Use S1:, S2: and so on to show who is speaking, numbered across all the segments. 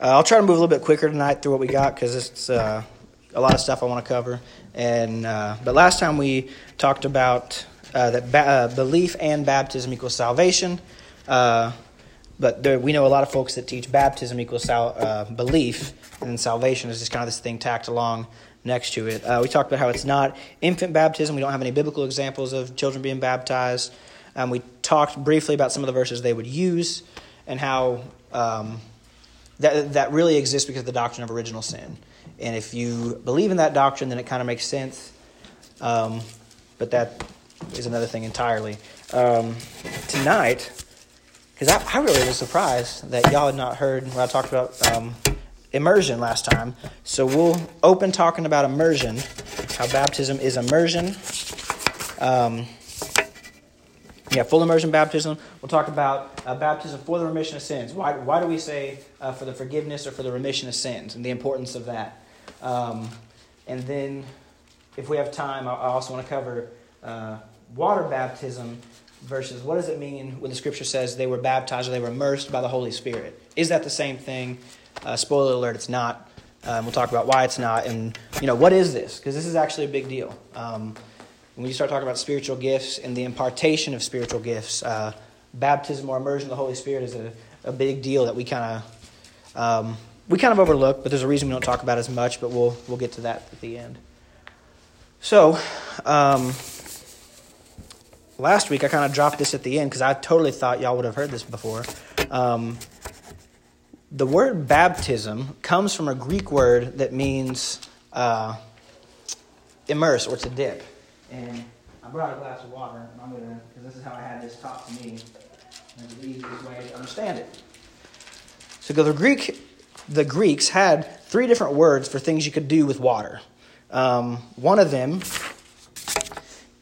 S1: Uh, I'll try to move a little bit quicker tonight through what we got because it's uh, a lot of stuff I want to cover. And uh, but last time we talked about uh, that ba- uh, belief and baptism equals salvation. Uh, but there, we know a lot of folks that teach baptism equals sal- belief, and salvation is just kind of this thing tacked along next to it. we talked about how it's not infant baptism. We don't have any biblical examples of children being baptized. Um, we talked briefly about some of the verses they would use and how um, that, that really exists because of the doctrine of original sin. And if you believe in that doctrine, then it kind of makes sense. Um, but that is another thing entirely. Um, tonight, because I, I, really was surprised that y'all had not heard when I talked about um, immersion last time. So we'll open talking about immersion, how baptism is immersion. Um, yeah, full immersion baptism. We'll talk about uh, baptism for the remission of sins. Why, why do we say uh, for the forgiveness or for the remission of sins and the importance of that? Um, and then, if we have time, I, I also want to cover uh, water baptism versus what does it mean when the scripture says they were baptized or they were immersed by the Holy Spirit? Is that the same thing? Uh, spoiler alert, it's not. Um, we'll talk about why it's not and, you know, what is this? Because this is actually a big deal. Um, when you start talking about spiritual gifts and the impartation of spiritual gifts, uh, baptism or immersion of the Holy Spirit is a, a big deal that we kind of um, we kind of overlook, but there's a reason we don't talk about as much. But we'll we'll get to that at the end. So, um, last week I kind of dropped this at the end because I totally thought y'all would have heard this before. Um, the word baptism comes from a Greek word that means uh, immerse or to dip. And I brought a glass of water, and I'm gonna, because this is how I had this taught to me, and the easiest way to understand it. So the Greek, the Greeks had three different words for things you could do with water. Um, one of them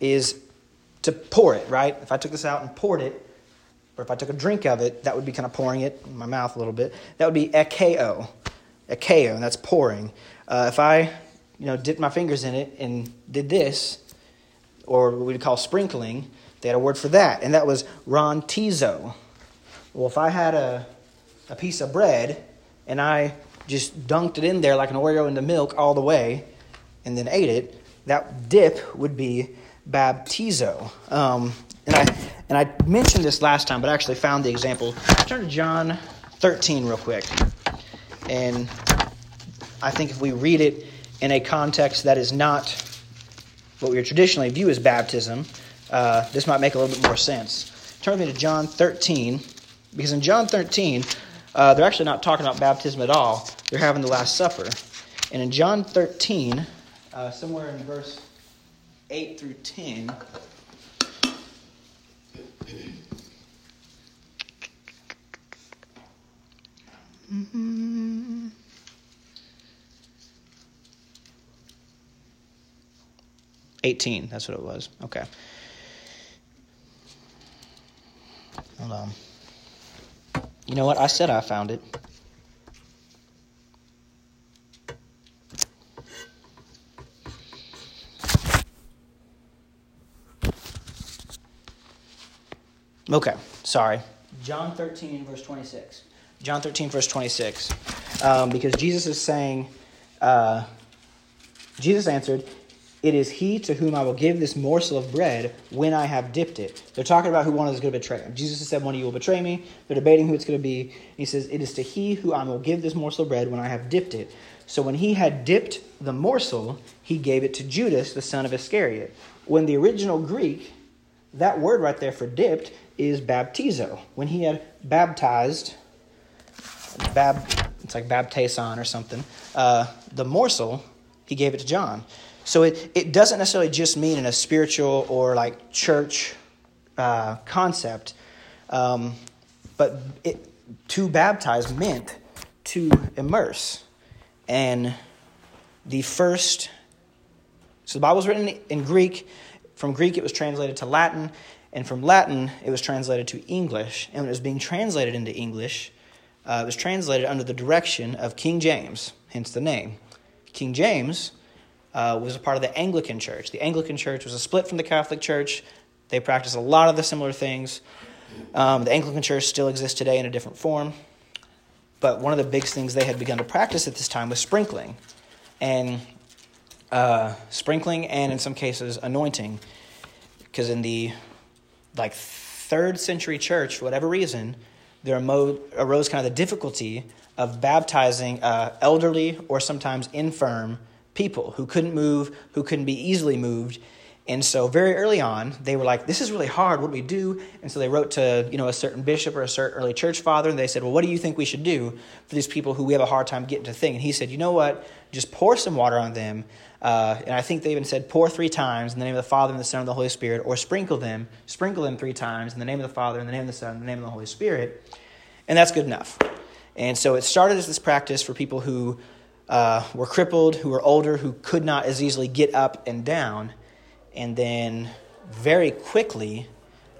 S1: is to pour it, right? If I took this out and poured it, or if I took a drink of it, that would be kind of pouring it in my mouth a little bit. That would be ekeo, ekeo, and that's pouring. Uh, if I, you know, dipped my fingers in it and did this, or what we'd call sprinkling, they had a word for that, and that was rantizo. Well, if I had a, a piece of bread and I just dunked it in there like an Oreo into milk all the way and then ate it, that dip would be baptizo. Um, and, I, and I mentioned this last time, but I actually found the example. Turn to John 13 real quick. And I think if we read it in a context that is not what we traditionally view as baptism, uh, this might make a little bit more sense. Turn with me to John 13, because in John 13, uh, they're actually not talking about baptism at all. They're having the Last Supper. And in John 13, uh, somewhere in verse 8 through 10, mm-hmm. 18, that's what it was. Okay. Hold on. You know what? I said I found it. Okay, sorry. John 13, verse 26. John 13, verse 26. Um, because Jesus is saying, uh, Jesus answered, it is he to whom I will give this morsel of bread when I have dipped it. They're talking about who one is going to betray. Jesus has said, One of you will betray me. They're debating who it's going to be. He says, It is to he who I will give this morsel of bread when I have dipped it. So when he had dipped the morsel, he gave it to Judas, the son of Iscariot. When the original Greek, that word right there for dipped is baptizo. When he had baptized, bab, it's like baptizon or something, uh, the morsel, he gave it to John. So it, it doesn't necessarily just mean in a spiritual or like church uh, concept, um, but it, to baptize meant to immerse. And the first, so the Bible was written in Greek. From Greek, it was translated to Latin. And from Latin, it was translated to English. And when it was being translated into English, uh, it was translated under the direction of King James, hence the name. King James uh, was a part of the Anglican Church. The Anglican Church was a split from the Catholic Church. They practiced a lot of the similar things. Um, the Anglican Church still exists today in a different form. but one of the big things they had begun to practice at this time was sprinkling. And uh, sprinkling and in some cases anointing. Because in the like third century church, for whatever reason, there arose kind of the difficulty of baptizing uh, elderly or sometimes infirm people who couldn't move, who couldn't be easily moved. And so very early on, they were like, this is really hard. What do we do? And so they wrote to, you know, a certain bishop or a certain early church father, and they said, well, what do you think we should do for these people who we have a hard time getting to thing? And he said, you know what? Just pour some water on them. Uh, and I think they even said, pour three times in the name of the Father, and the Son, and the Holy Spirit, or sprinkle them, sprinkle them three times in the name of the Father, in the name of the Son, in the name of the Holy Spirit. And that's good enough. And so it started as this practice for people who uh, were crippled, who were older, who could not as easily get up and down. And then very quickly,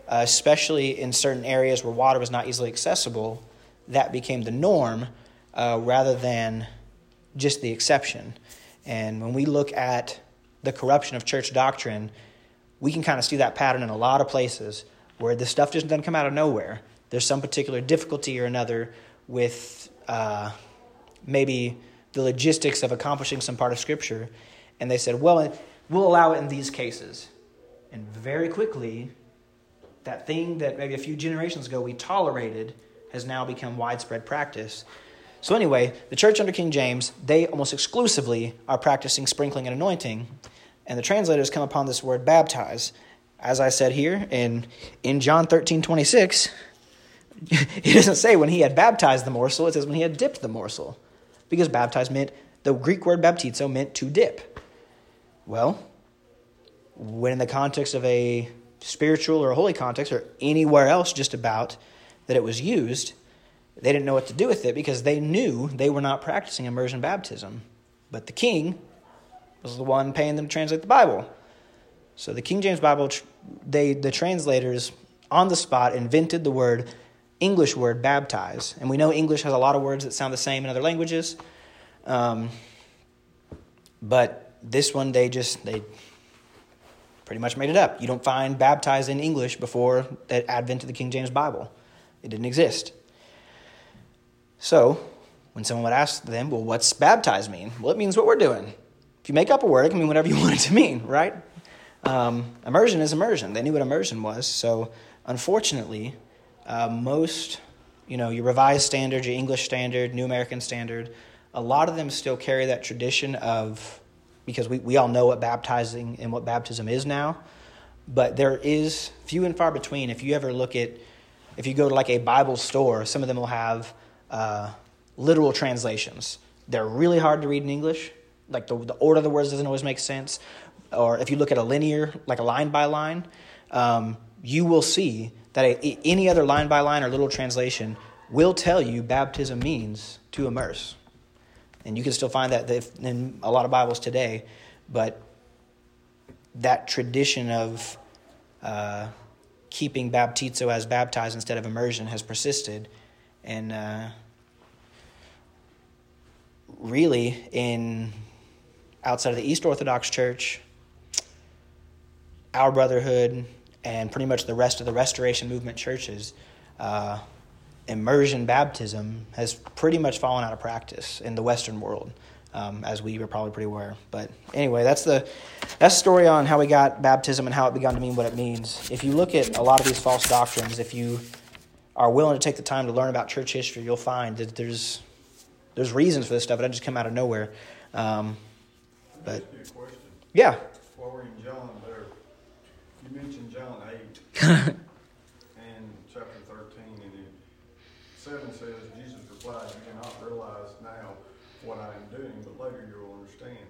S1: uh, especially in certain areas where water was not easily accessible, that became the norm uh, rather than just the exception. And when we look at the corruption of church doctrine, we can kind of see that pattern in a lot of places where this stuff just doesn't come out of nowhere. There's some particular difficulty or another with uh, maybe the logistics of accomplishing some part of Scripture. And they said, well, we'll allow it in these cases. And very quickly, that thing that maybe a few generations ago we tolerated has now become widespread practice. So, anyway, the church under King James, they almost exclusively are practicing sprinkling and anointing. And the translators come upon this word baptize. As I said here, in, in John 13 26, he doesn't say when he had baptized the morsel, it says when he had dipped the morsel. Because baptize meant, the Greek word baptizo meant to dip. Well, when in the context of a spiritual or holy context, or anywhere else just about that it was used, they didn't know what to do with it because they knew they were not practicing immersion baptism. But the king was the one paying them to translate the Bible. So the King James Bible, they, the translators on the spot invented the word English word baptize. And we know English has a lot of words that sound the same in other languages. Um, but this one, they just, they pretty much made it up. You don't find baptized in English before the advent of the King James Bible, it didn't exist. So, when someone would ask them, well, what's baptize mean? Well, it means what we're doing. If you make up a word, it can mean whatever you want it to mean, right? Um, immersion is immersion. They knew what immersion was. So, unfortunately, uh, most, you know, your Revised Standard, your English Standard, New American Standard, a lot of them still carry that tradition of, because we, we all know what baptizing and what baptism is now, but there is few and far between. If you ever look at, if you go to like a Bible store, some of them will have uh, literal translations. They're really hard to read in English. Like the, the order of the words doesn't always make sense. Or if you look at a linear, like a line by line, um, you will see that a, any other line by line or little translation will tell you baptism means to immerse. And you can still find that in a lot of Bibles today, but that tradition of uh, keeping baptizo as baptized instead of immersion has persisted. And uh, really, in outside of the East Orthodox Church, our brotherhood, and pretty much the rest of the Restoration Movement churches, uh, immersion baptism has pretty much fallen out of practice in the Western world, um, as we were probably pretty aware. But anyway, that's the that's the story on how we got baptism and how it began to mean what it means. If you look at a lot of these false doctrines, if you are willing to take the time to learn about church history, you'll find that there's there's reasons for this stuff. It doesn't just come out of nowhere. Um, but yeah.
S2: While we're in John, there, you mentioned John eight. and chapter 13, and in 7 says, Jesus replied, You cannot realize now what I am doing, but later you will understand.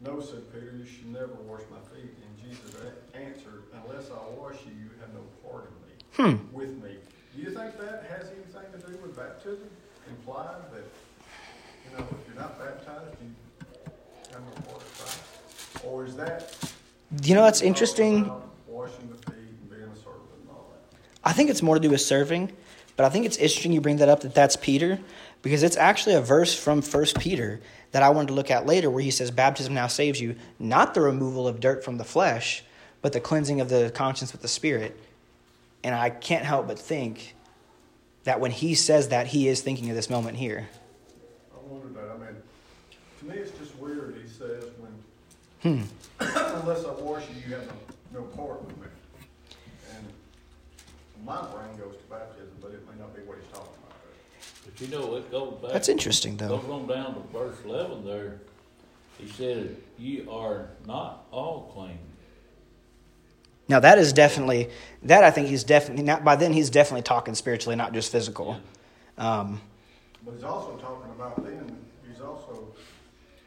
S2: No, said Peter, you should never wash my feet. And Jesus answered, Unless I wash you, you have no part in me, hmm. with me. Do you think that has anything to do with baptism? Implied that, you know, if you're not baptized, you have no part of Christ? Or is that.
S1: You know, that's interesting.
S2: Washing the feet and being a servant and all that.
S1: I think it's more to do with serving, but I think it's interesting you bring that up that that's Peter because it's actually a verse from First Peter that I wanted to look at later where he says baptism now saves you, not the removal of dirt from the flesh, but the cleansing of the conscience with the spirit. And I can't help but think that when he says that, he is thinking of this moment here.
S2: I wondered that. I mean, to me, it's just weird. He says when, hmm. unless I wash you, you have no, no part with me. And my brain goes to baptism, but it may not be what he's talking about.
S3: But you know, it goes back.
S1: That's interesting, though.
S3: Goes on down to verse eleven there. He said, "Ye are not all clean."
S1: Now that is definitely that. I think he's definitely not. By then, he's definitely talking spiritually, not just physical. Um,
S2: But he's also talking about then, he's also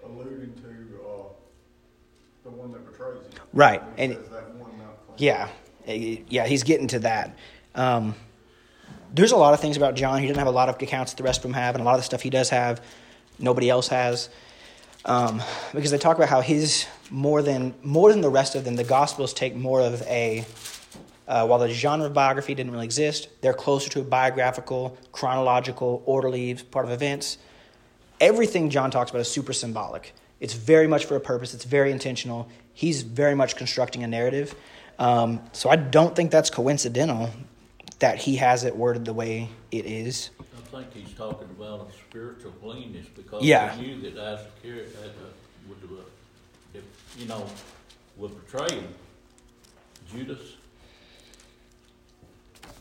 S2: alluding to, uh, the one that betrays him.
S1: Right,
S2: He
S1: and-
S2: says that one not clean.
S1: yeah, Eh, yeah, he's getting to that. Um, there's a lot of things about John. He doesn't have a lot of accounts that the rest of them have, and a lot of the stuff he does have, nobody else has. Um, because they talk about how his more than more than the rest of them, the Gospels take more of a uh, while the genre of biography didn't really exist, they're closer to a biographical, chronological, orderly part of events. Everything John talks about is super symbolic. It's very much for a purpose. It's very intentional. He's very much constructing a narrative. Um, so I don't think that's coincidental that he has it worded the way it is.
S3: I think he's talking about a spiritual cleanness because
S1: Yeah.
S3: he knew that Iscariot had, uh, would, uh, if, you know, would betray him. Judas.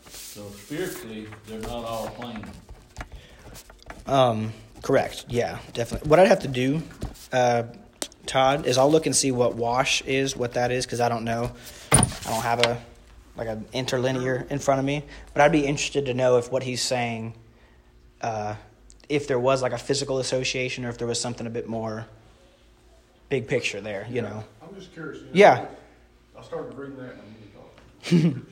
S3: So spiritually, they're not all clean.
S1: Um, correct. Yeah, definitely. What I'd have to do, uh, Todd, is I'll look and see what wash is, what that is, because I don't know. I don't have a like an interlinear in front of me, but I'd be interested to know if what he's saying, uh, if there was like a physical association, or if there was something a bit more big picture there. You know.
S2: I'm just curious. you know,
S1: Yeah.
S2: I started reading that when you were talking.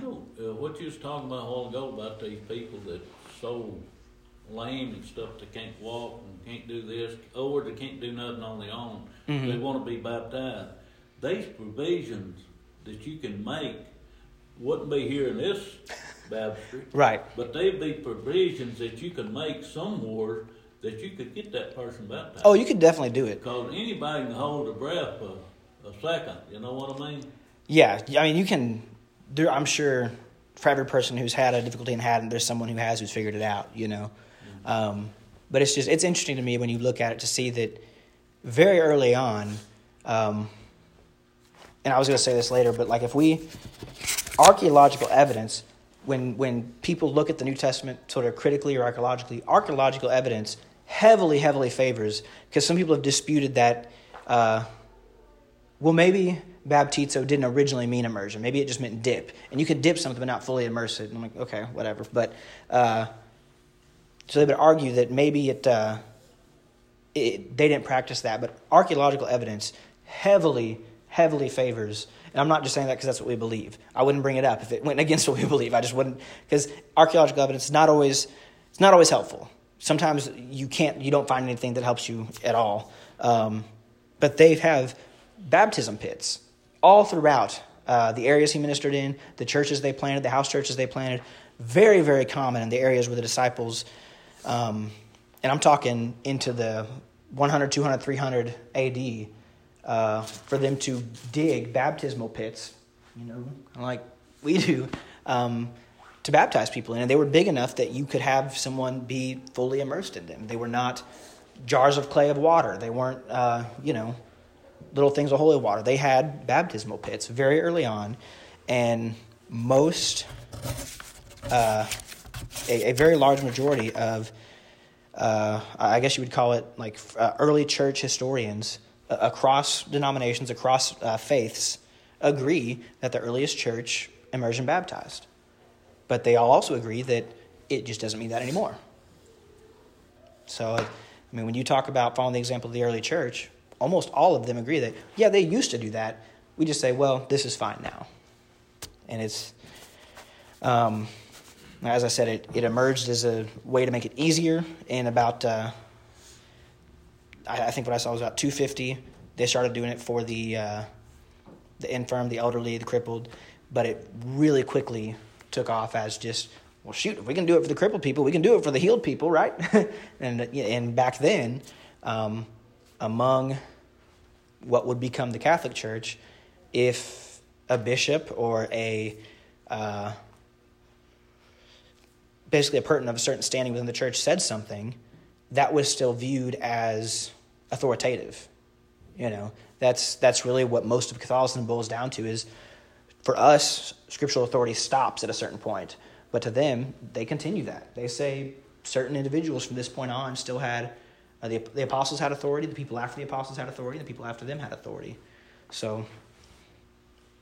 S3: You know, uh, what you was talking about a while ago about these people that so lame and stuff, they can't walk and can't do this, or they can't do nothing on their own.
S1: Mhm.
S3: They want to be baptized. These provisions that you can make wouldn't be here in this baptistry,
S1: Right.
S3: but they'd be provisions that you could make somewhere that you could get that person baptized.
S1: Oh, you could definitely do it.
S3: Because anybody can hold their breath a, a second. You know what I mean?
S1: Yeah, I mean, you can. There, I'm sure for every person who's had a difficulty and hadn't, there's someone who has who's figured it out. You know, um, but it's just it's interesting to me when you look at it to see that very early on. Um, and I was going to say this later, but like if we archaeological evidence, when when people look at the New Testament sort of critically or archaeologically, archaeological evidence heavily heavily favors because some people have disputed that. Uh, well, maybe baptizo didn't originally mean immersion. Maybe it just meant dip. And you could dip something but not fully immerse it. And I'm like, okay, whatever. But uh, so they would argue that maybe it, uh, it they didn't practice that. But archaeological evidence heavily, heavily favors. And I'm not just saying that because that's what we believe. I wouldn't bring it up if it went against what we believe. I just wouldn't because archaeological evidence is not always it's not always helpful. Sometimes you can't you don't find anything that helps you at all. Um, but they have baptism pits all throughout uh, the areas he ministered in, the churches they planted, the house churches they planted. Very, very common in the areas where the disciples, um, and I'm talking into the 100, 200, 300 AD, uh, for them to dig baptismal pits, you know, like we do, um, to baptize people in. And they were big enough that you could have someone be fully immersed in them. They were not jars of clay of water. They weren't, uh, you know, little things of holy water. They had baptismal pits very early on, and most, uh, a, a very large majority of, uh, I guess you would call it like uh, early church historians across denominations, across uh, faiths, agree that the earliest church immersion baptized. But they all also agree that it just doesn't mean that anymore. So, I mean, when you talk about following the example of the early church, almost all of them agree that, yeah, they used to do that. We just say, well, this is fine now. And it's, um, as I said, it, it emerged as a way to make it easier. And about, uh, I, I think what I saw was about 250. They started doing it for the, uh, the infirm, the elderly, the crippled. But it really quickly took off as just, well, shoot, if we can do it for the crippled people, we can do it for the healed people, right? and, and back then, um, among what would become the Catholic Church, if a bishop or a uh, basically a person of a certain standing within the church said something, that was still viewed as authoritative. You know, that's that's really what most of Catholicism boils down to is for us, scriptural authority stops at a certain point. But to them, they continue that. They say certain individuals from this point on still had uh, the, the apostles had authority, the people after the apostles had authority, the people after them had authority. So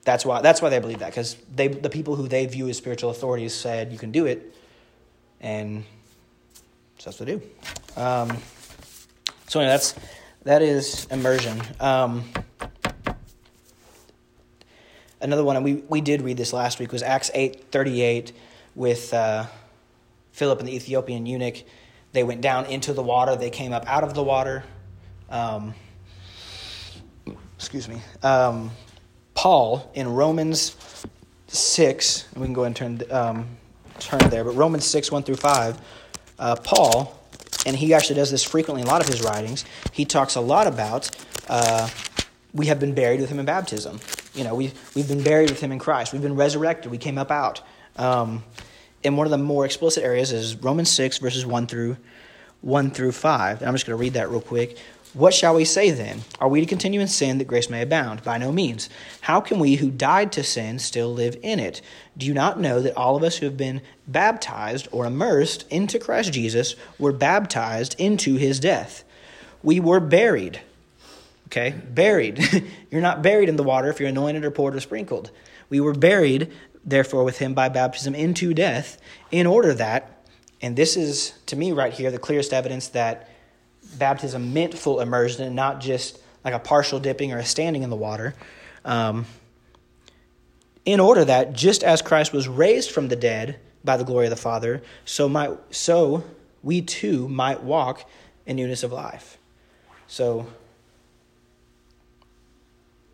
S1: that's why that's why they believe that because they the people who they view as spiritual authorities said you can do it, and so that's what they do. Um, so anyway, that's that is immersion. Um, another one, and we, we did read this last week, was Acts eight thirty eight with uh, Philip and the Ethiopian eunuch. They went down into the water. They came up out of the water. Um, excuse me. Um, Paul in Romans 6, we can go and turn, um, turn there, but Romans 6, 1 through 5, uh, Paul, and he actually does this frequently in a lot of his writings, he talks a lot about uh, we have been buried with him in baptism. You know, we've, we've been buried with him in Christ. We've been resurrected. We came up out. Um, and one of the more explicit areas is Romans 6, verses 1 through 1 through 5. And I'm just going to read that real quick. What shall we say then? Are we to continue in sin that grace may abound? By no means. How can we who died to sin still live in it? Do you not know that all of us who have been baptized or immersed into Christ Jesus were baptized into his death? We were buried. Okay, buried. you're not buried in the water if you're anointed or poured or sprinkled. We were buried, therefore, with him by baptism into death, in order that, and this is to me right here the clearest evidence that baptism meant full immersion and not just like a partial dipping or a standing in the water. Um, in order that, just as Christ was raised from the dead by the glory of the Father, so might so we too might walk in newness of life. So,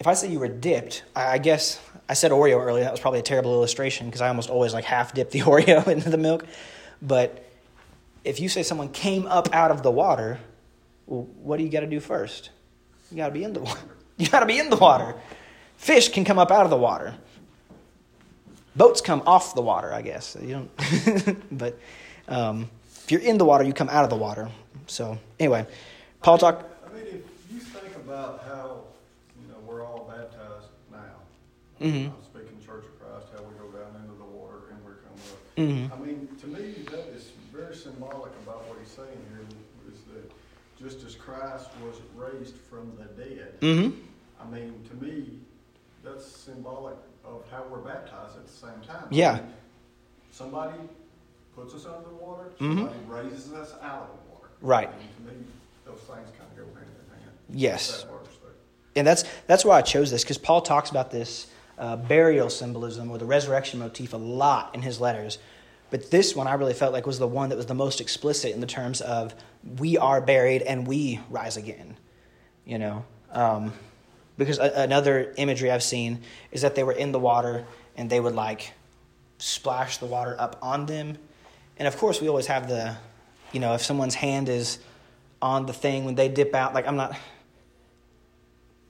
S1: if I say you were dipped, I guess I said Oreo earlier. That was probably a terrible illustration because I almost always like half dip the Oreo into the milk. But if you say someone came up out of the water, well, what do you got to do first? You got to be in the water. You got to be in the water. Fish can come up out of the water. Boats come off the water, I guess. You don't, but um, if you're in the water, you come out of the water. So anyway, Paul talked.
S2: I mean, if you think about how you know we're all baptized now.
S1: Mm-hmm.
S2: I'm speaking Church of Christ, how we go down into the water and we're coming up.
S1: Mm-hmm.
S2: I mean, to me, that is very symbolic about what he's saying here. Is that just as Christ was raised from the dead?
S1: Mm-hmm.
S2: I mean, to me, that's symbolic of how we're baptized at the same time.
S1: Yeah.
S2: I mean, somebody puts us under the water.
S1: Mhm.
S2: Somebody raises us out of the water.
S1: Right.
S2: I mean, to me, those things kind of go hand in hand.
S1: Yes.
S2: That works.
S1: And that's that's why I chose this because Paul talks about this uh, burial symbolism or the resurrection motif a lot in his letters. But this one I really felt like was the one that was the most explicit in the terms of we are buried and we rise again. You know, um, because a- another imagery I've seen is that they were in the water and they would like splash the water up on them. And of course, we always have the, you know, if someone's hand is on the thing when they dip out, like I'm not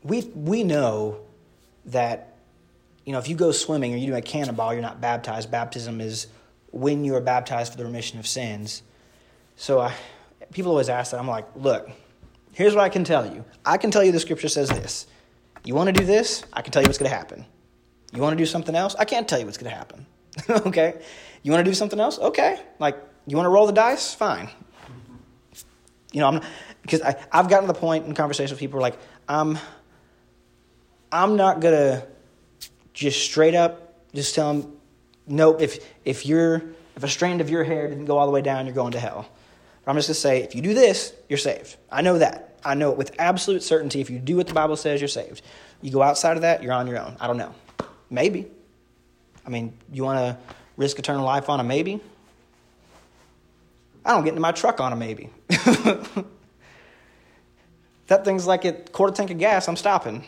S1: we we know that you know if you go swimming or you do a cannonball, you're not baptized. Baptism is when you are baptized for the remission of sins. So I, people always ask that. I'm like, look, here's what I can tell you. I can tell you the scripture says this. You want to do this? I can tell you what's going to happen. You want to do something else? I can't tell you what's going to happen. okay? You want to do something else? Okay. Like, you want to roll the dice? Fine. You know, I'm because I, I've gotten to the point in conversation with people like, I'm I'm not gonna just straight up just tell them, nope. If if you're if a strand of your hair didn't go all the way down, you're going to hell. But I'm just gonna say, if you do this, you're saved. I know that. I know it with absolute certainty. If you do what the Bible says, you're saved. You go outside of that, you're on your own. I don't know. Maybe. I mean, you want to risk eternal life on a maybe? I don't get into my truck on a maybe. that thing's like a quarter tank of gas. I'm stopping.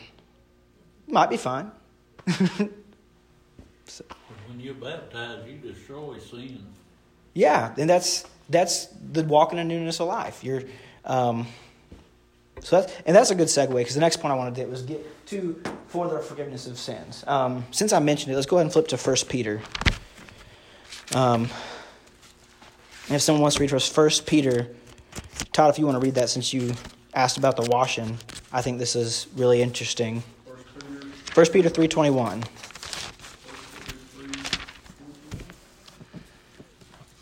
S1: Might be fine.
S3: When you're baptized, you destroy sin.
S1: Yeah, and that's that's the walking in newness of life. You're, um, so that's and that's a good segue because the next point I wanted to do was get to for the forgiveness of sins. Um, since I mentioned it, let's go ahead and flip to First Peter. Um, And if someone wants to read for us, First Peter, Todd, if you want to read that since you asked about the washing, I think this is really interesting.
S2: First Peter,
S1: First Peter three twenty one.
S2: First Peter three,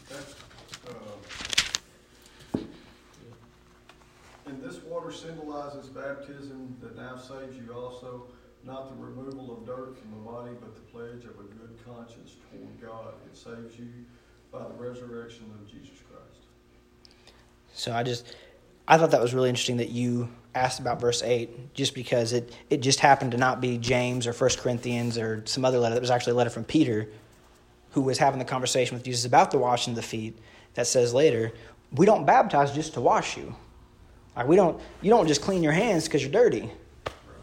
S2: That's, uh, and this water symbolizes baptism that now saves you also, not the removal of dirt from the body, but the pledge of a good conscience toward God. It saves you by the resurrection of Jesus Christ.
S1: So I just, I thought that was really interesting that you asked about verse 8, just because it, it just happened to not be James or First Corinthians or some other letter. That was actually a letter from Peter, who was having the conversation with Jesus about the washing of the feet, that says later, we don't baptize just to wash you. Like we don't, you don't just clean your hands because you're dirty.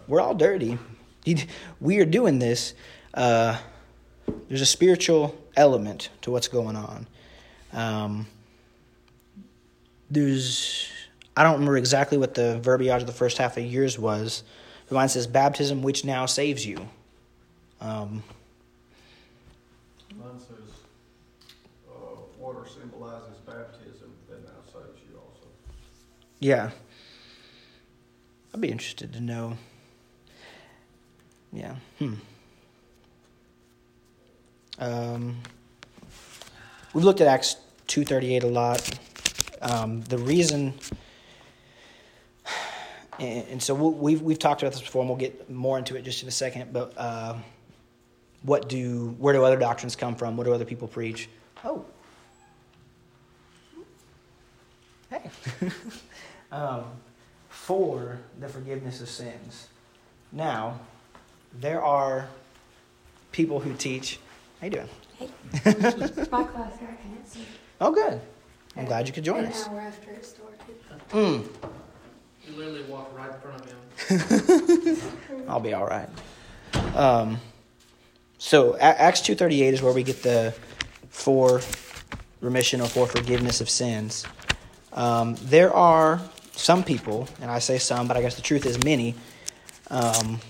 S1: We're all dirty. We are doing this. Uh, there's a spiritual element to what's going on. Um, there's I don't remember exactly what the verbiage of the first half of yours was. But mine says baptism which now saves you. Um,
S2: Mine says, uh, water symbolizes baptism that now saves you also.
S1: yeah. I'd be interested to know. Yeah. Hmm. Um, we've looked at Acts two thirty eight a lot. Um, the reason, and, so we've we've talked about this before, and we'll get more into it just in a second. But uh, what do where do other doctrines come from? What do other people preach? Oh, hey, um, for the forgiveness of sins. Now, there are people who teach. How you doing? Hey.
S4: my class started
S1: Oh, good. I'm glad you could join
S4: an
S1: us.
S4: hour after it started.
S1: Mm,
S5: You literally walk right in front of him.
S1: I'll be all right. Um, so A- Acts two thirty eight is where we get the for remission or for forgiveness of sins. Um, there are some people, and I say some, but I guess the truth is many. Um,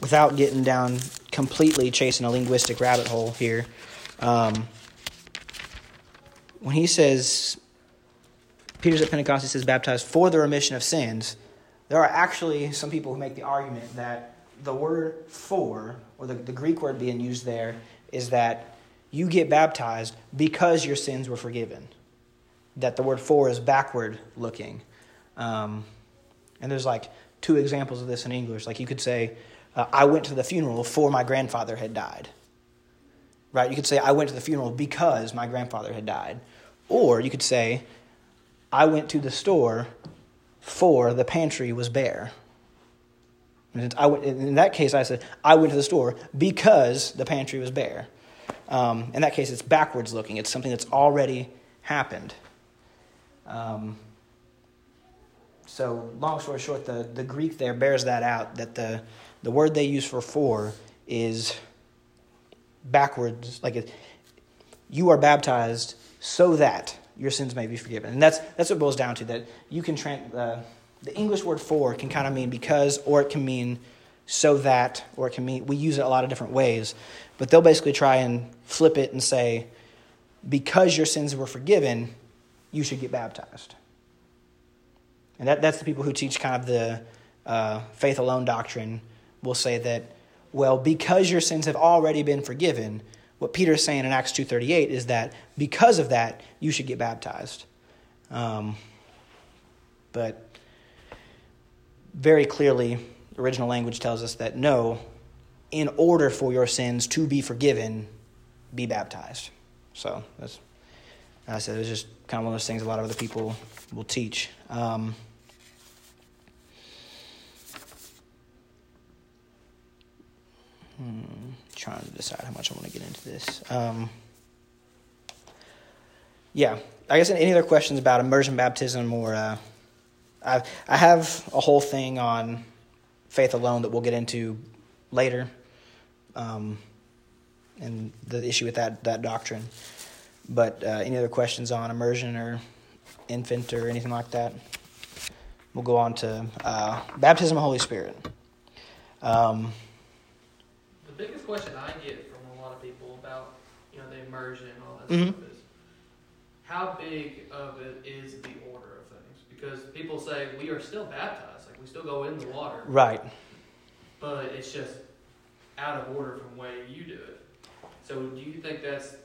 S1: without getting down completely chasing a linguistic rabbit hole here, um, when he says Peter's at Pentecost, he says baptized for the remission of sins. There are actually some people who make the argument that the word for, or the, the Greek word being used there, is that you get baptized because your sins were forgiven. That the word for is backward looking. Um, and there's like two examples of this in English. Like you could say, uh, I went to the funeral before my grandfather had died. Right? You could say, I went to the funeral because my grandfather had died. Or you could say, I went to the store for the pantry was bare. And I went, in that case, I said, I went to the store because the pantry was bare. Um, in that case, it's backwards looking. It's something that's already happened. Um, so, long story short, the, the Greek there bears that out that the, the word they use for for is backwards. Like it, you are baptized so that your sins may be forgiven. And that's, that's what boils down to that you can, tran uh, the English word for can kind of mean because, or it can mean so that, or it can mean, we use it a lot of different ways. But they'll basically try and flip it and say, because your sins were forgiven, you should get baptized. And that, that's the people who teach kind of the uh, faith alone doctrine will say that, well, because your sins have already been forgiven, what Peter is saying in Acts 2.38 is that because of that, you should get baptized. Um, but very clearly, original language tells us that no, in order for your sins to be forgiven, be baptized. So that's, I said, it's just kind of one of those things a lot of other people will teach. Um, hmm, trying to decide how much I want to get into this. Um, yeah, I guess any other questions about immersion baptism or uh, I I have a whole thing on faith alone that we'll get into later, um, and the issue with that that doctrine. But uh, any other questions on immersion or infant or anything like that? We'll go on to uh, baptism of the Holy Spirit. Um,
S5: biggest question I get from a lot of people about, you know, the immersion and all that
S1: Mhm.
S5: stuff is, how big of it is the order of things? Because people say we are still baptized, like we still go in the water,
S1: Right.
S5: but it's just out of order from the way you do it. So do you think that's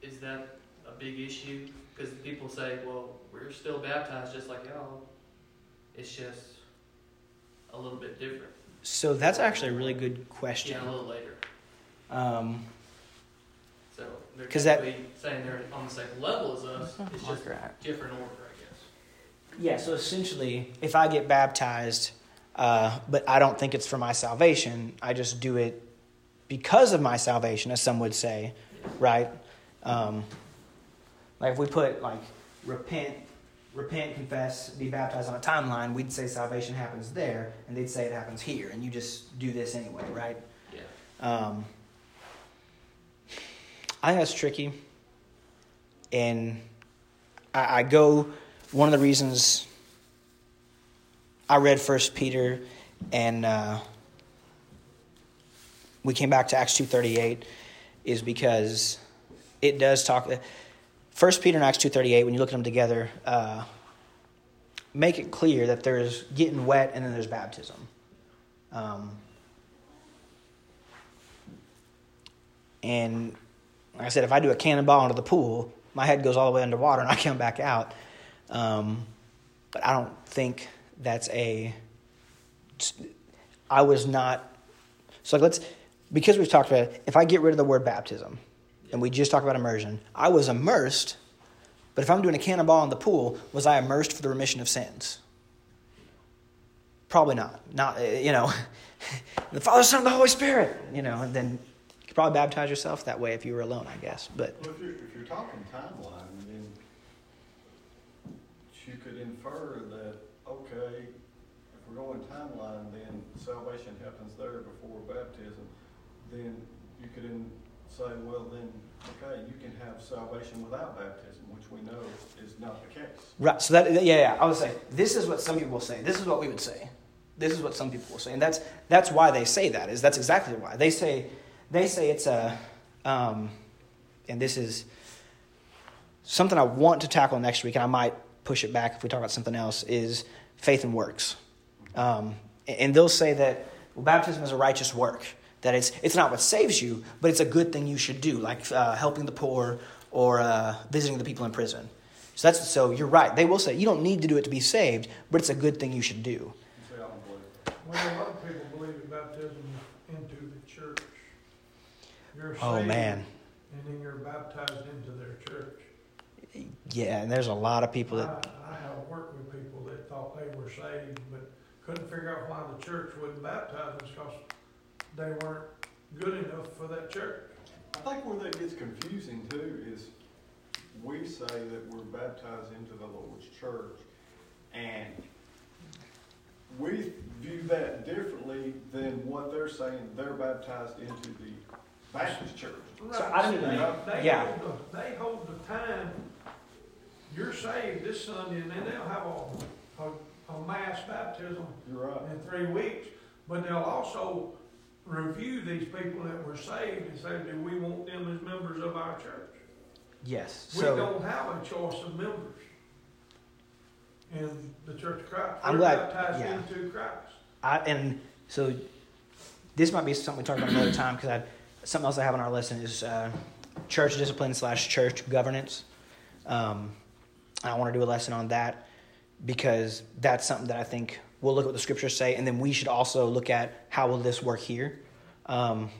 S5: is that a big issue? Because people say, well, we're still baptized just like y'all. It's just a little bit different.
S1: So that's actually a really good question.
S5: Yeah, a little later.
S1: Um,
S5: So they're
S1: 'Cause that-
S5: technically saying they're on the same level as us. It's just
S1: marker at.
S5: different order, I guess.
S1: Yeah, so essentially, if I get baptized, uh, but I don't think it's for my salvation, I just do it because of my salvation, as some would say, right? Um, like if we put like repent, repent, confess, be baptized on a timeline, we'd say salvation happens there, and they'd say it happens here, and you just do this anyway, right?
S5: Yeah.
S1: Um, I think that's tricky. And I, I go, one of the reasons I read First Peter and uh, we came back to Acts 2.38 is because it does talk, First Peter and Acts 2.38, when you look at them together, uh, make it clear that there's getting wet and then there's baptism. Um, And like I said, if I do a cannonball into the pool, my head goes all the way underwater and I come back out. Um, but I don't think that's a. I was not. So let's. Because we've talked about it, if I get rid of the word baptism and we just talk about immersion, I was immersed, but if I'm doing a cannonball in the pool, was I immersed for the remission of sins? Probably not. Not, uh, you know, the Father, Son, and the Holy Spirit, you know, and then you could probably baptize yourself that way if you were alone, I guess. But
S2: Well, if you're, if you're talking timeline, then you could infer that, okay, if we're going timeline, then salvation happens there before baptism. Then you could in, say, well, then, okay, you can have salvation without baptism, which we know is not the case.
S1: Right. So that yeah, yeah. I would say this is what some people will say. This is what we would say. This is what some people will say, and that's that's why they say that. Is that's exactly why they say they say it's a, um, and this is something I want to tackle next week, and I might push it back if we talk about something else. Is faith and works, um, and they'll say that well, baptism is a righteous work. That it's it's not what saves you, but it's a good thing you should do, like uh, helping the poor or uh, visiting the people in prison. So that's so you're right. They will say you don't need to do it to be saved, but it's a good thing you should do.
S2: You say, I don't believe it.
S6: Well, a lot of people believe in baptism into the church. You're
S1: Oh man,
S6: And then you're baptized into their church.
S1: yeah, and there's a lot of people
S6: I,
S1: that
S6: I have worked with people that thought they were saved, but couldn't figure out why the church wouldn't baptize them because they weren't good enough for that church.
S2: I think where that gets confusing too is we say that we're baptized into the Lord's church, and we view that differently than what they're saying they're baptized into the Baptist church.
S1: So I don't
S6: They-
S1: know.
S6: They
S1: Yeah.
S6: hold the, they hold the time, you're saved this Sunday, and then they'll have a, a, a mass baptism
S2: You're right.
S6: in three weeks, but they'll also review these people that were saved and say, do we want them as members of our church?
S1: yes.
S6: We
S1: So
S6: don't have a choice of members in the Church of Christ.
S1: I'm
S6: We're
S1: glad-
S6: baptized
S1: yeah.
S6: into Christ.
S1: I and so this might be something we talk about another time because I something else I have on our lesson is uh, church discipline slash church governance. Um, I want to do a lesson on that because that's something that I think we'll look at what the scriptures say, and then we should also look at how will this work here. Um,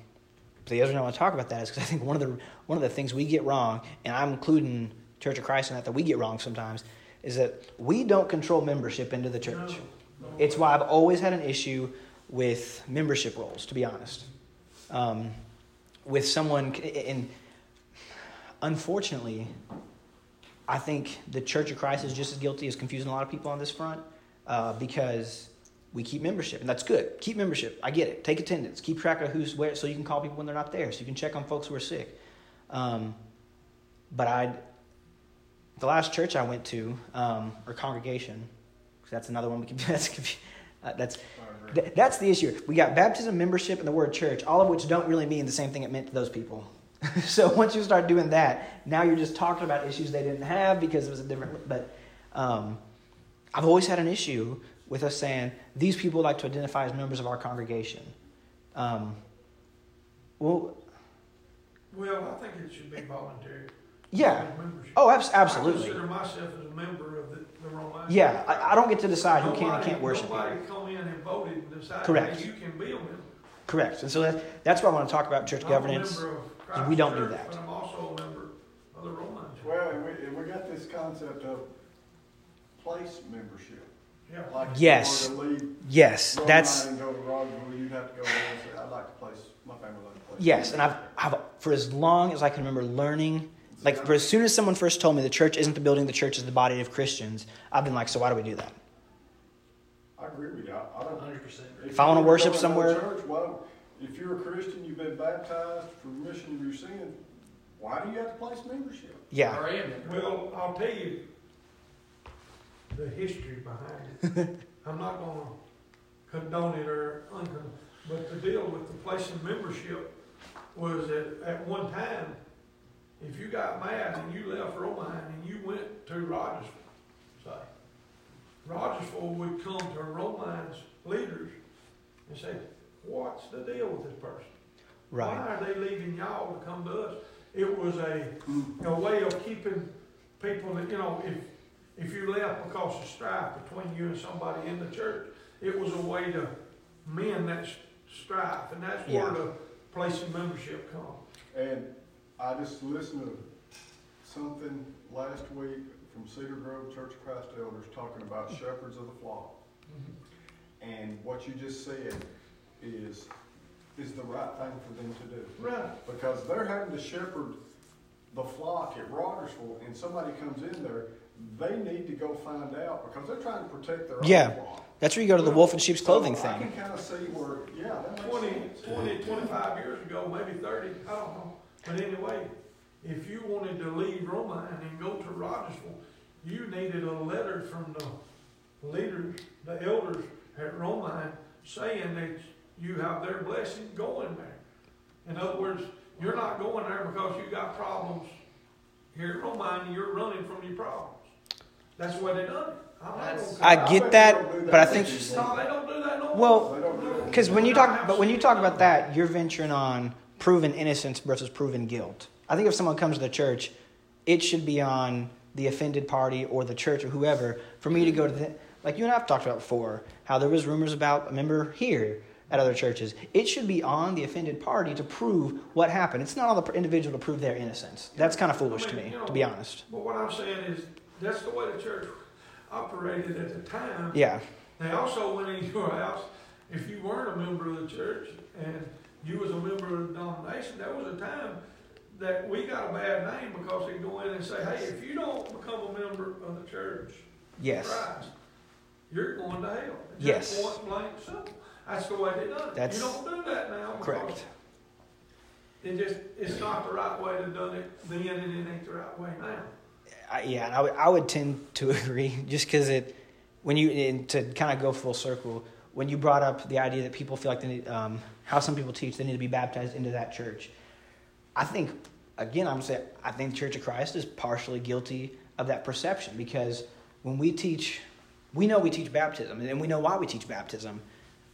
S1: the other reason I want to talk about that is because I think one of the one of the things we get wrong, and I'm including Church of Christ in that that we get wrong sometimes, is that we don't control membership into the church.
S6: No, no.
S1: It's why I've always had an issue with membership roles, to be honest. Um, with someone, and unfortunately, I think the Church of Christ is just as guilty as confusing a lot of people on this front uh, because we keep membership, and that's good. Keep membership. I get it. Take attendance. Keep track of who's where, so you can call people when they're not there, so you can check on folks who are sick. Um, but I, the last church I went to, um, or congregation, 'cause that's another one we can. That's uh, that's Th- that's the issue. We got baptism, membership, and the word church, all of which don't really mean the same thing it meant to those people. so once you start doing that, now you're just talking about issues they didn't have because it was a different. But um, I've always had an issue with us saying these people like to identify as members of our congregation. Um, well,
S6: Well, I think it should be voluntary.
S1: yeah. Oh, abs-
S6: I
S1: absolutely.
S6: consider myself as a member of the, the Roman.
S1: Yeah, I, I don't get to decide who can and can't worship
S6: Nobody
S1: here.
S6: come in and voted and decided,
S1: Correct.
S6: hey, you can be a member.
S1: Correct. And so that, that's what I want to talk about church
S6: I'm
S1: governance.
S6: member of
S1: we don't do that.
S6: But I'm also a member of the Roman Church.
S2: Well, and we, and we got this concept of place membership.
S6: Yeah.
S2: Like
S1: Yes.
S2: to leave
S1: Yes,
S2: Rhode
S1: that's
S2: and go to Rockville, you'd have to go and say, I'd like to place, my family like place.
S1: yes. And I've, I've for as long as I can remember learning, like for as soon as someone first told me the church isn't the building, the church is the body of Christians, I've been like, so why do we do that?
S2: I agree with you. I, I don't.
S5: Hundred percent.
S1: If I wanna worship somewhere-
S2: Church, why don't, if you're a Christian, you've been baptized for remission of your sin, why do you have to place membership?
S1: Yeah.
S5: Or a member.
S6: Well, I'll tell you the history behind it. I'm not gonna condone it or uncondone, but the deal with the placing membership was that at one time, if you got mad and you left Romine and you went to Rogersville, say, Rogersville would come to Romine's leaders and say, what's the deal with this person?
S1: Right.
S6: Why are they leaving y'all to come to us? It was a, a way of keeping people that, you know, if, if you left because of strife between you and somebody in the church, it was a way to mend that strife, and that's where the place of membership comes.
S2: And I just listened to something last week from Cedar Grove Church of Christ Elders talking about shepherds of the flock. Mm-hmm. And what you just said is, is the right thing for them to do.
S6: Right.
S2: Because they're having to shepherd the flock at Rogersville, and somebody comes in there, they need to go find out, because they're trying to protect their own
S1: Yeah.
S2: flock.
S1: That's where you go to the wolf in sheep's clothing
S2: So I
S1: thing.
S2: can kind of see where, yeah, that makes
S6: 20,
S2: sense.
S6: 20, 25 years ago, maybe 30, I don't know. But anyway, if you wanted to leave Romine and go to Rogersville, you needed a letter from the leaders, the elders at Romine, saying that you have their blessing going there. In other words, you're not going there because you got problems here at Romine, you're running from your problems. That's the way they done it. I'm not
S5: That's-
S6: gonna-
S1: I get that,
S2: don't
S1: but I
S2: that
S1: think-
S2: anymore.
S6: No, they don't do that no.
S1: Well,
S2: They don't do that.
S1: Because when you talk, but when you talk about that, you're venturing on proven innocence versus proven guilt. I think if someone comes to the church, it should be on the offended party or the church or whoever for me to go to the like you and I've talked about before how there was rumors about a member here at other churches. It should be on the offended party to prove what happened. It's not on the individual to prove their innocence. That's kind of foolish to me, to be honest.
S6: But what I'm saying is, that's the way the church operated at the time.
S1: Yeah,
S6: They also went in your house, if you weren't a member of the church and you was a member of the denomination, there was a time that we got a bad name because they'd go in and say, hey, if you don't become a member of the church,
S1: yes,
S6: Christ, you're going to hell.
S1: Yes.
S6: Just point blank simple. That's the way they done it.
S1: That's-
S6: You don't do that now.
S1: correct.
S6: It just, it's not the right way to done it then and it ain't the right way now.
S1: I, yeah, and I would, I would tend to agree just because it, when you, to kind of go full circle, when you brought up the idea that people feel like they need, um, how some people teach they need to be baptized into that church, I think, again, I'm saying, I think the Church of Christ is partially guilty of that perception because when we teach, we know we teach baptism and we know why we teach baptism,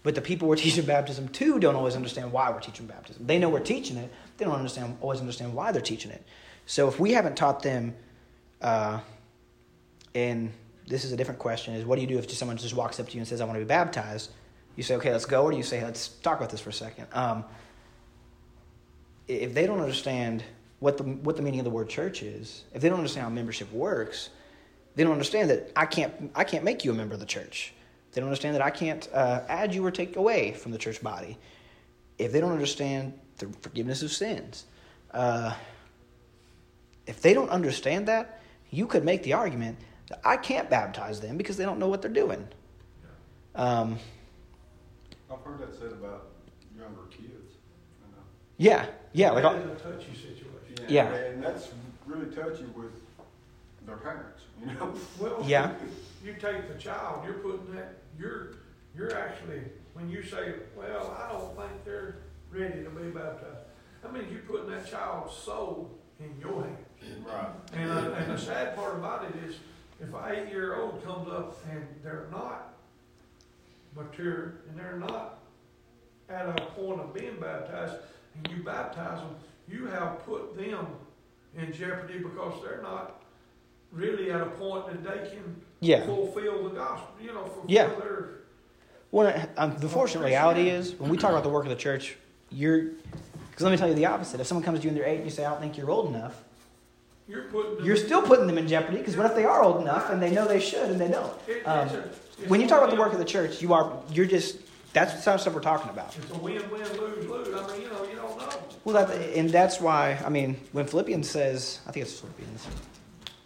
S1: but the people we're teaching baptism to don't always understand why we're teaching baptism. They know we're teaching it, they don't understand always understand why they're teaching it. So if we haven't taught them uh, and this is a different question: is what do you do if just someone just walks up to you and says, "I want to be baptized"? You say, "Okay, let's go," or do you say, "Let's talk about this for a second. Um, if they don't understand what the what the meaning of the word church is, if they don't understand how membership works, they don't understand that I can't I can't make you a member of the church. They don't understand that I can't uh, add you or take away from the church body. If they don't understand the forgiveness of sins, uh, if they don't understand that, you could make the argument that I can't baptize them because they don't know what they're doing. Yeah. Um,
S2: I've heard that said about younger kids. you know.
S1: yeah, yeah, like
S6: That a touchy situation.
S1: Yeah.
S2: And that's really touchy with their parents, you know?
S6: Well,
S1: Yeah.
S6: You take the child, you're putting that, you're, you're actually, when you say, well, I don't think they're ready to be baptized, I mean, you're putting that child's soul in your hands.
S2: Right.
S6: And, uh, and the sad part about it is, if an eight-year-old comes up and they're not mature, and they're not at a point of being baptized, and you baptize them, you have put them in jeopardy because they're not really at a point that they can
S1: Yeah.
S6: fulfill the gospel, you know, fulfill
S1: Yeah.
S6: their,
S1: Well, um, the fortunate reality is when we talk about the work of the church, you're. Because let me tell you the opposite. If someone comes to you and they're eight and you say, I don't think you're old enough,
S6: you're putting them.
S1: you're still putting them in jeopardy because what if they are old enough and they know they should and they don't? Um,
S6: it's a- it's
S1: when you talk about the work of the church, you are you're just that's the kind of stuff we're talking about.
S6: It's a win-win, lose-lose. I mean, you know, you don't know.
S1: Well, that, and that's why I mean when Philippians says, I think it's Philippians,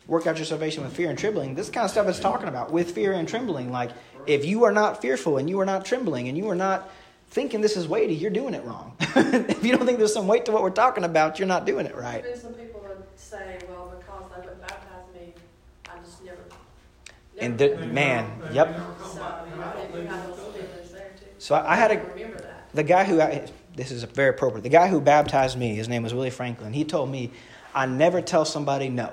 S1: work out your salvation with fear and trembling. This kind of stuff it's talking about with fear and trembling. Like if you are not fearful and you are not trembling and you are not thinking this is weighty, you're doing it wrong. if you don't think there's some weight to what we're talking about, you're not doing it right.
S4: Even some people would say, well, because they wouldn't baptize me, I just never.
S1: And the- man,
S6: never- they
S1: yep.
S4: So,
S6: back,
S4: you
S6: and I
S4: know, you have those
S6: come back.
S4: feelings there too.
S1: So I, I had a
S4: Remember that.
S1: the guy who I, this is very appropriate. The guy who baptized me, his name was Willie Franklin. He told me, I never tell somebody no.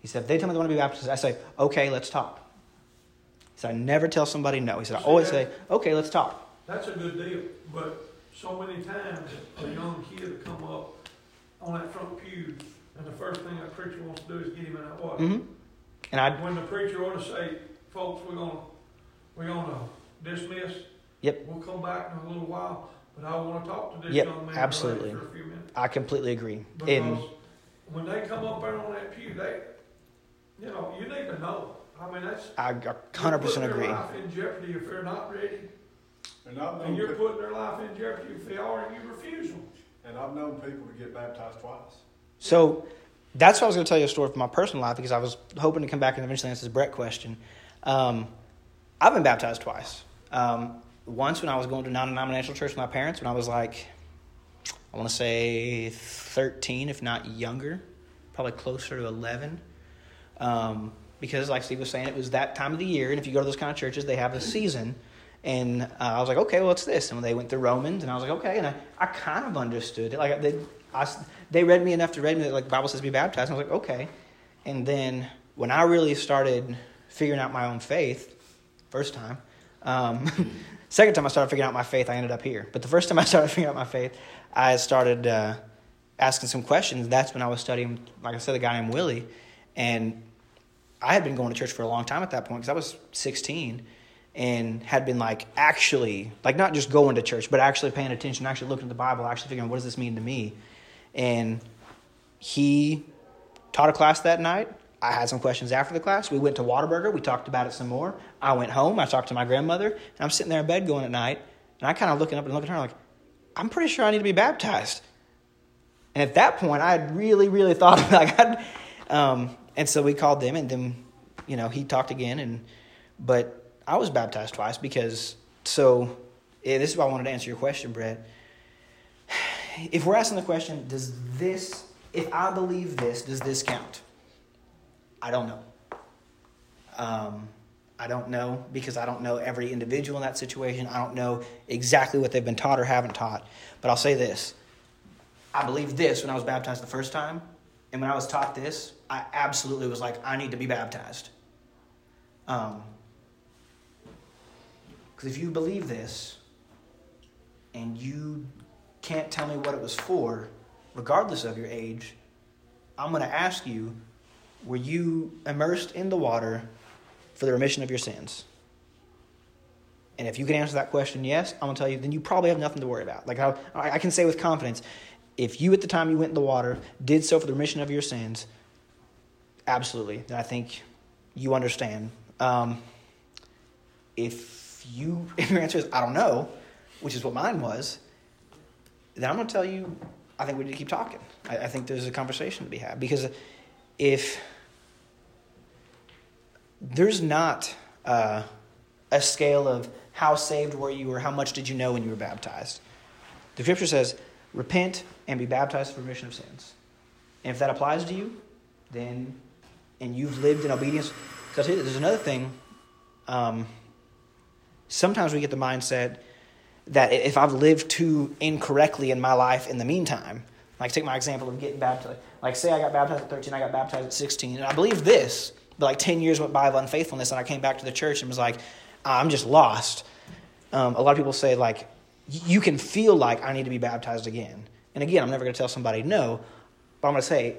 S1: He said, if they tell me they want to be baptized, I say, okay, let's talk. He said, I never tell somebody no. He said, I always say, okay, let's talk.
S6: That's a good deal, but so many times a young kid will come up on that front pew, and the first thing that preacher wants to do is get him in that water.
S1: hmm And I,
S6: When the preacher ought to say, folks, we're gonna, we're gonna dismiss.
S1: Yep.
S6: We'll come back in a little while, but I wanna talk to this
S1: Yep,
S6: young man
S1: absolutely.
S6: for a few minutes.
S1: I completely agree.
S6: Because
S1: And
S6: when they come up there on that pew, they, you know, you need to know. I mean, that's.
S1: I 100% agree.
S6: their life in jeopardy if they're not ready,
S2: And I've
S6: and you're
S2: pe-
S6: putting their life in jeopardy if they are, and you refuse them.
S2: and I've known people to get baptized twice.
S1: So that's why I was going to tell you a story from my personal life because I was hoping to come back and eventually answer this Brett question. Um, I've been baptized twice. Um, once when I was going to a non-denominational church with my parents when I was like, I want to say 13, if not younger, probably closer to 11. Um, because like Steve was saying, it was that time of the year, and if you go to those kind of churches, they have a season. And uh, I was like, okay, well, what's this? And they went through Romans, and I was like, okay, and I, I kind of understood it. Like they, I, they read me enough to read me that like the Bible says be baptized. And I was like, okay. And then when I really started figuring out my own faith, first time, um, second time I started figuring out my faith, I ended up here. But the first time I started figuring out my faith, I started uh, asking some questions. That's when I was studying, like I said, the guy named Willie, and I had been going to church for a long time at that point because I was 16 and had been like actually, like not just going to church, but actually paying attention, actually looking at the Bible, actually figuring what does this mean to me. And he taught a class that night. I had some questions after the class. We went to Whataburger. We talked about it some more. I went home. I talked to my grandmother, and I'm sitting there in bed going at night, and I kind of looking up and looking at her like, I'm pretty sure I need to be baptized. And at that point, I had really, really thought about like, I'd, um, and so we called them, and then, you know, he talked again, and but I was baptized twice because so. Yeah, this is why I wanted to answer your question, Brett. If we're asking the question, does this, if I believe this, does this count? I don't know. Um, I don't know because I don't know every individual in that situation. I don't know exactly what they've been taught or haven't taught. But I'll say this I believed this when I was baptized the first time. And when I was taught this, I absolutely was like, I need to be baptized. Um, because if you believe this and you can't tell me what it was for, regardless of your age, I'm going to ask you were you immersed in the water for the remission of your sins? And if you can answer that question yes, I'm going to tell you, then you probably have nothing to worry about. Like I, I can say with confidence, if you at the time you went in the water did so for the remission of your sins, absolutely, then I think you understand. Um, if you if your answer is I don't know, which is what mine was, then I'm going to tell you I think we need to keep talking. I, I think there's a conversation to be had because if there's not uh, a scale of how saved were you or how much did you know when you were baptized. The scripture says, repent and be baptized for remission of sins. And if that applies to you, then, and you've lived in obedience, because there's another thing. Um, sometimes we get the mindset that if I've lived too incorrectly in my life in the meantime, like take my example of getting baptized. Like say I got baptized at 13, I got baptized at 16, and I believe this, but like 10 years went by of unfaithfulness, and I came back to the church and was like, I'm just lost. Um, a lot of people say like, you can feel like I need to be baptized again. And again, I'm never going to tell somebody no, but I'm going to say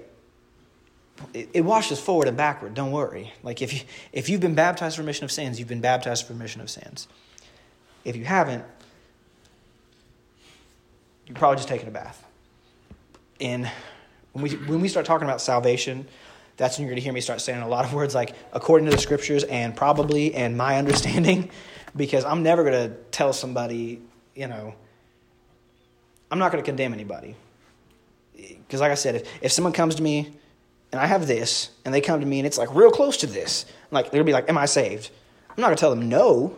S1: it washes forward and backward. Don't worry. Like if you if you've been baptized for remission of sins, you've been baptized for remission of sins. If you haven't, you're probably just taking a bath. And when we when we start talking about salvation, that's when you're going to hear me start saying a lot of words like according to the scriptures and probably and my understanding, because I'm never going to tell somebody, you know, I'm not going to condemn anybody. Because like I said, if, if someone comes to me and I have this, and they come to me and it's like real close to this, I'm like they'll be like, "Am I saved?" I'm not gonna tell them no.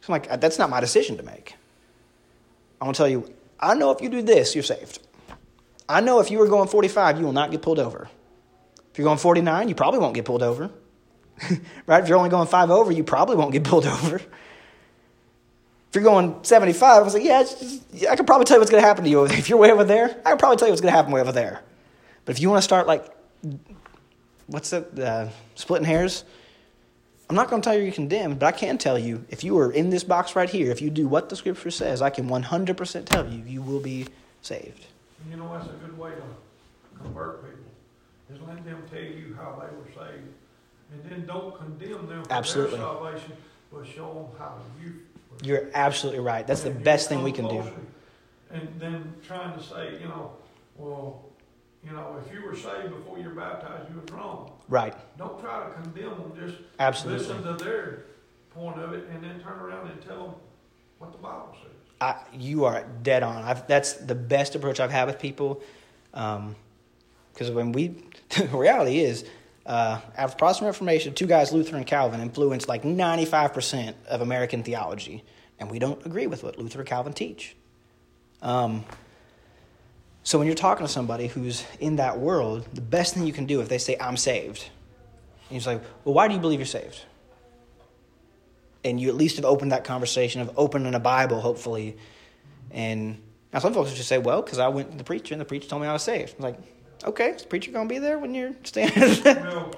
S1: So I'm like, that's not my decision to make. I'm gonna tell you, I know if you do this, you're saved. I know if you are going 45, you will not get pulled over. If you're going 49, you probably won't get pulled over. right? If you're only going five over, you probably won't get pulled over. If you're going 75, I was like, yeah, just, I can probably tell you what's going to happen to you. If you're way over there, I can probably tell you what's going to happen way over there. But if you want to start like what's it, uh, splitting hairs? I'm not going to tell you you're condemned, but I can tell you if you are in this box right here, if you do what the scripture says, I can 100% tell you you will be saved.
S6: You know, that's a good way to convert people, is let them tell you how they were saved. And then don't condemn them for
S1: Absolutely.
S6: their salvation, but show them how you were
S1: You're absolutely right. That's the best thing we can do.
S6: And then trying to say, you know, well, you know, if you were saved before you're baptized, you was wrong.
S1: Right.
S6: Don't try to condemn them, just
S1: Absolutely.
S6: listen to their point of it and then turn around and tell them what the Bible says.
S1: I, you are dead on. I've, that's the best approach I've had with people. Because when we, the reality is, uh, after Protestant Reformation, two guys, Luther and Calvin, influenced like 95% of American theology. And we don't agree with what Luther and Calvin teach. Um, so when you're talking to somebody who's in that world, the best thing you can do if they say, I'm saved, and you're like, well, why do you believe you're saved? and you at least have opened that conversation of opening a Bible, hopefully. And now some folks just say, well, because I went to the preacher and the preacher told me I was saved. I'm like, okay, is the preacher going to be there when you're standing?
S6: Well,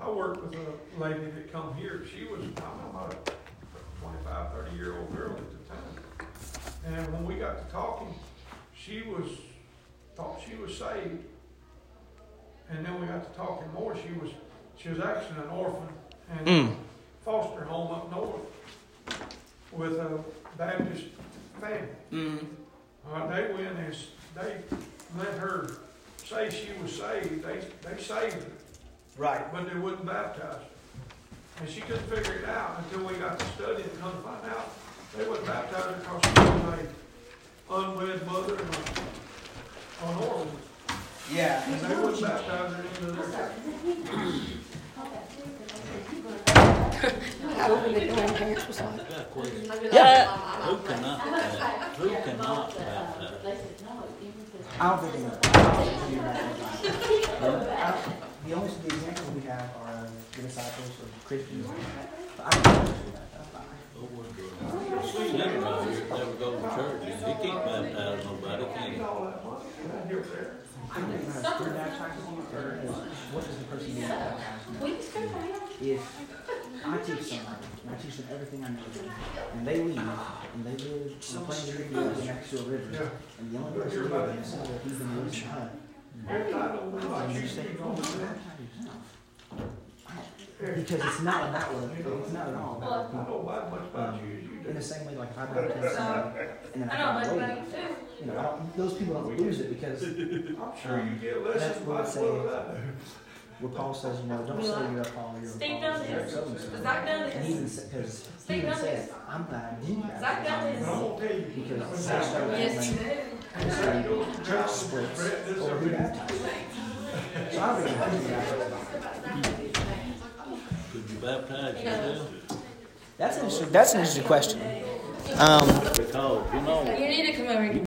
S6: I worked with a lady that come here, she was, I don't know, about a 25, 30 year old girl at the time. And when we got to talking, she was, thought she was saved. And then we got to talking more, she was, she was actually an orphan and
S1: Mm.
S6: foster home up north with a Baptist family.
S1: mm.
S6: Uh, they went and they let her say she was saved, they, they saved her
S1: Right.
S6: but they wouldn't baptize her. And she couldn't figure it out until we got to study and come to find out they wouldn't baptize her because she was a unwed mother and an orphan.
S1: Yeah.
S6: And they into.
S7: The.
S1: Yeah.
S3: Who cannot? Who cannot baptize?
S1: I don't think The only the we have are the disciples of Christians. I don't know
S3: Who would, uh, sinner out here that never go to church, he can't baptize nobody, can?
S1: What does the person baptize? If I teach I teach them everything I know, and they leave, and they live in a plain field next to a river, and the only person living is he's been
S6: know about
S1: and
S6: you,
S1: you say,
S6: you
S1: oh, you
S6: do
S1: yourself. Because it's not about what, it's not at all about
S6: I
S1: people.
S6: know about much about um, you you
S1: In the same way, like if I baptize somebody, and then I
S4: I know,
S1: find
S4: but
S1: a you know, I don't, those people don't lose it because
S6: I'm sure you get
S1: That's
S6: lessons
S1: what
S6: about
S1: it's
S6: what
S1: saying.
S6: I do.
S1: where Paul says, you know, don't say you're a Paul, you're a
S4: Steve
S1: Paul,
S4: done
S1: you're a
S4: this.
S1: so-and-so.
S4: Zach done
S1: And he
S4: this.
S1: even said, because he
S4: Steve
S1: even
S4: done
S1: said,
S4: this.
S1: I'm glad I didn't
S4: Zach done
S1: baptize
S6: I'm gonna tell you.
S1: because
S6: when
S1: they started
S6: that-
S4: Yes,
S1: having
S4: you
S1: church splits over who baptized. So I don't think I'm baptized.
S3: Could you baptize yourself?
S1: That's an interesting, that's an interesting question. Um,
S3: Because, you know,
S7: you need to come over and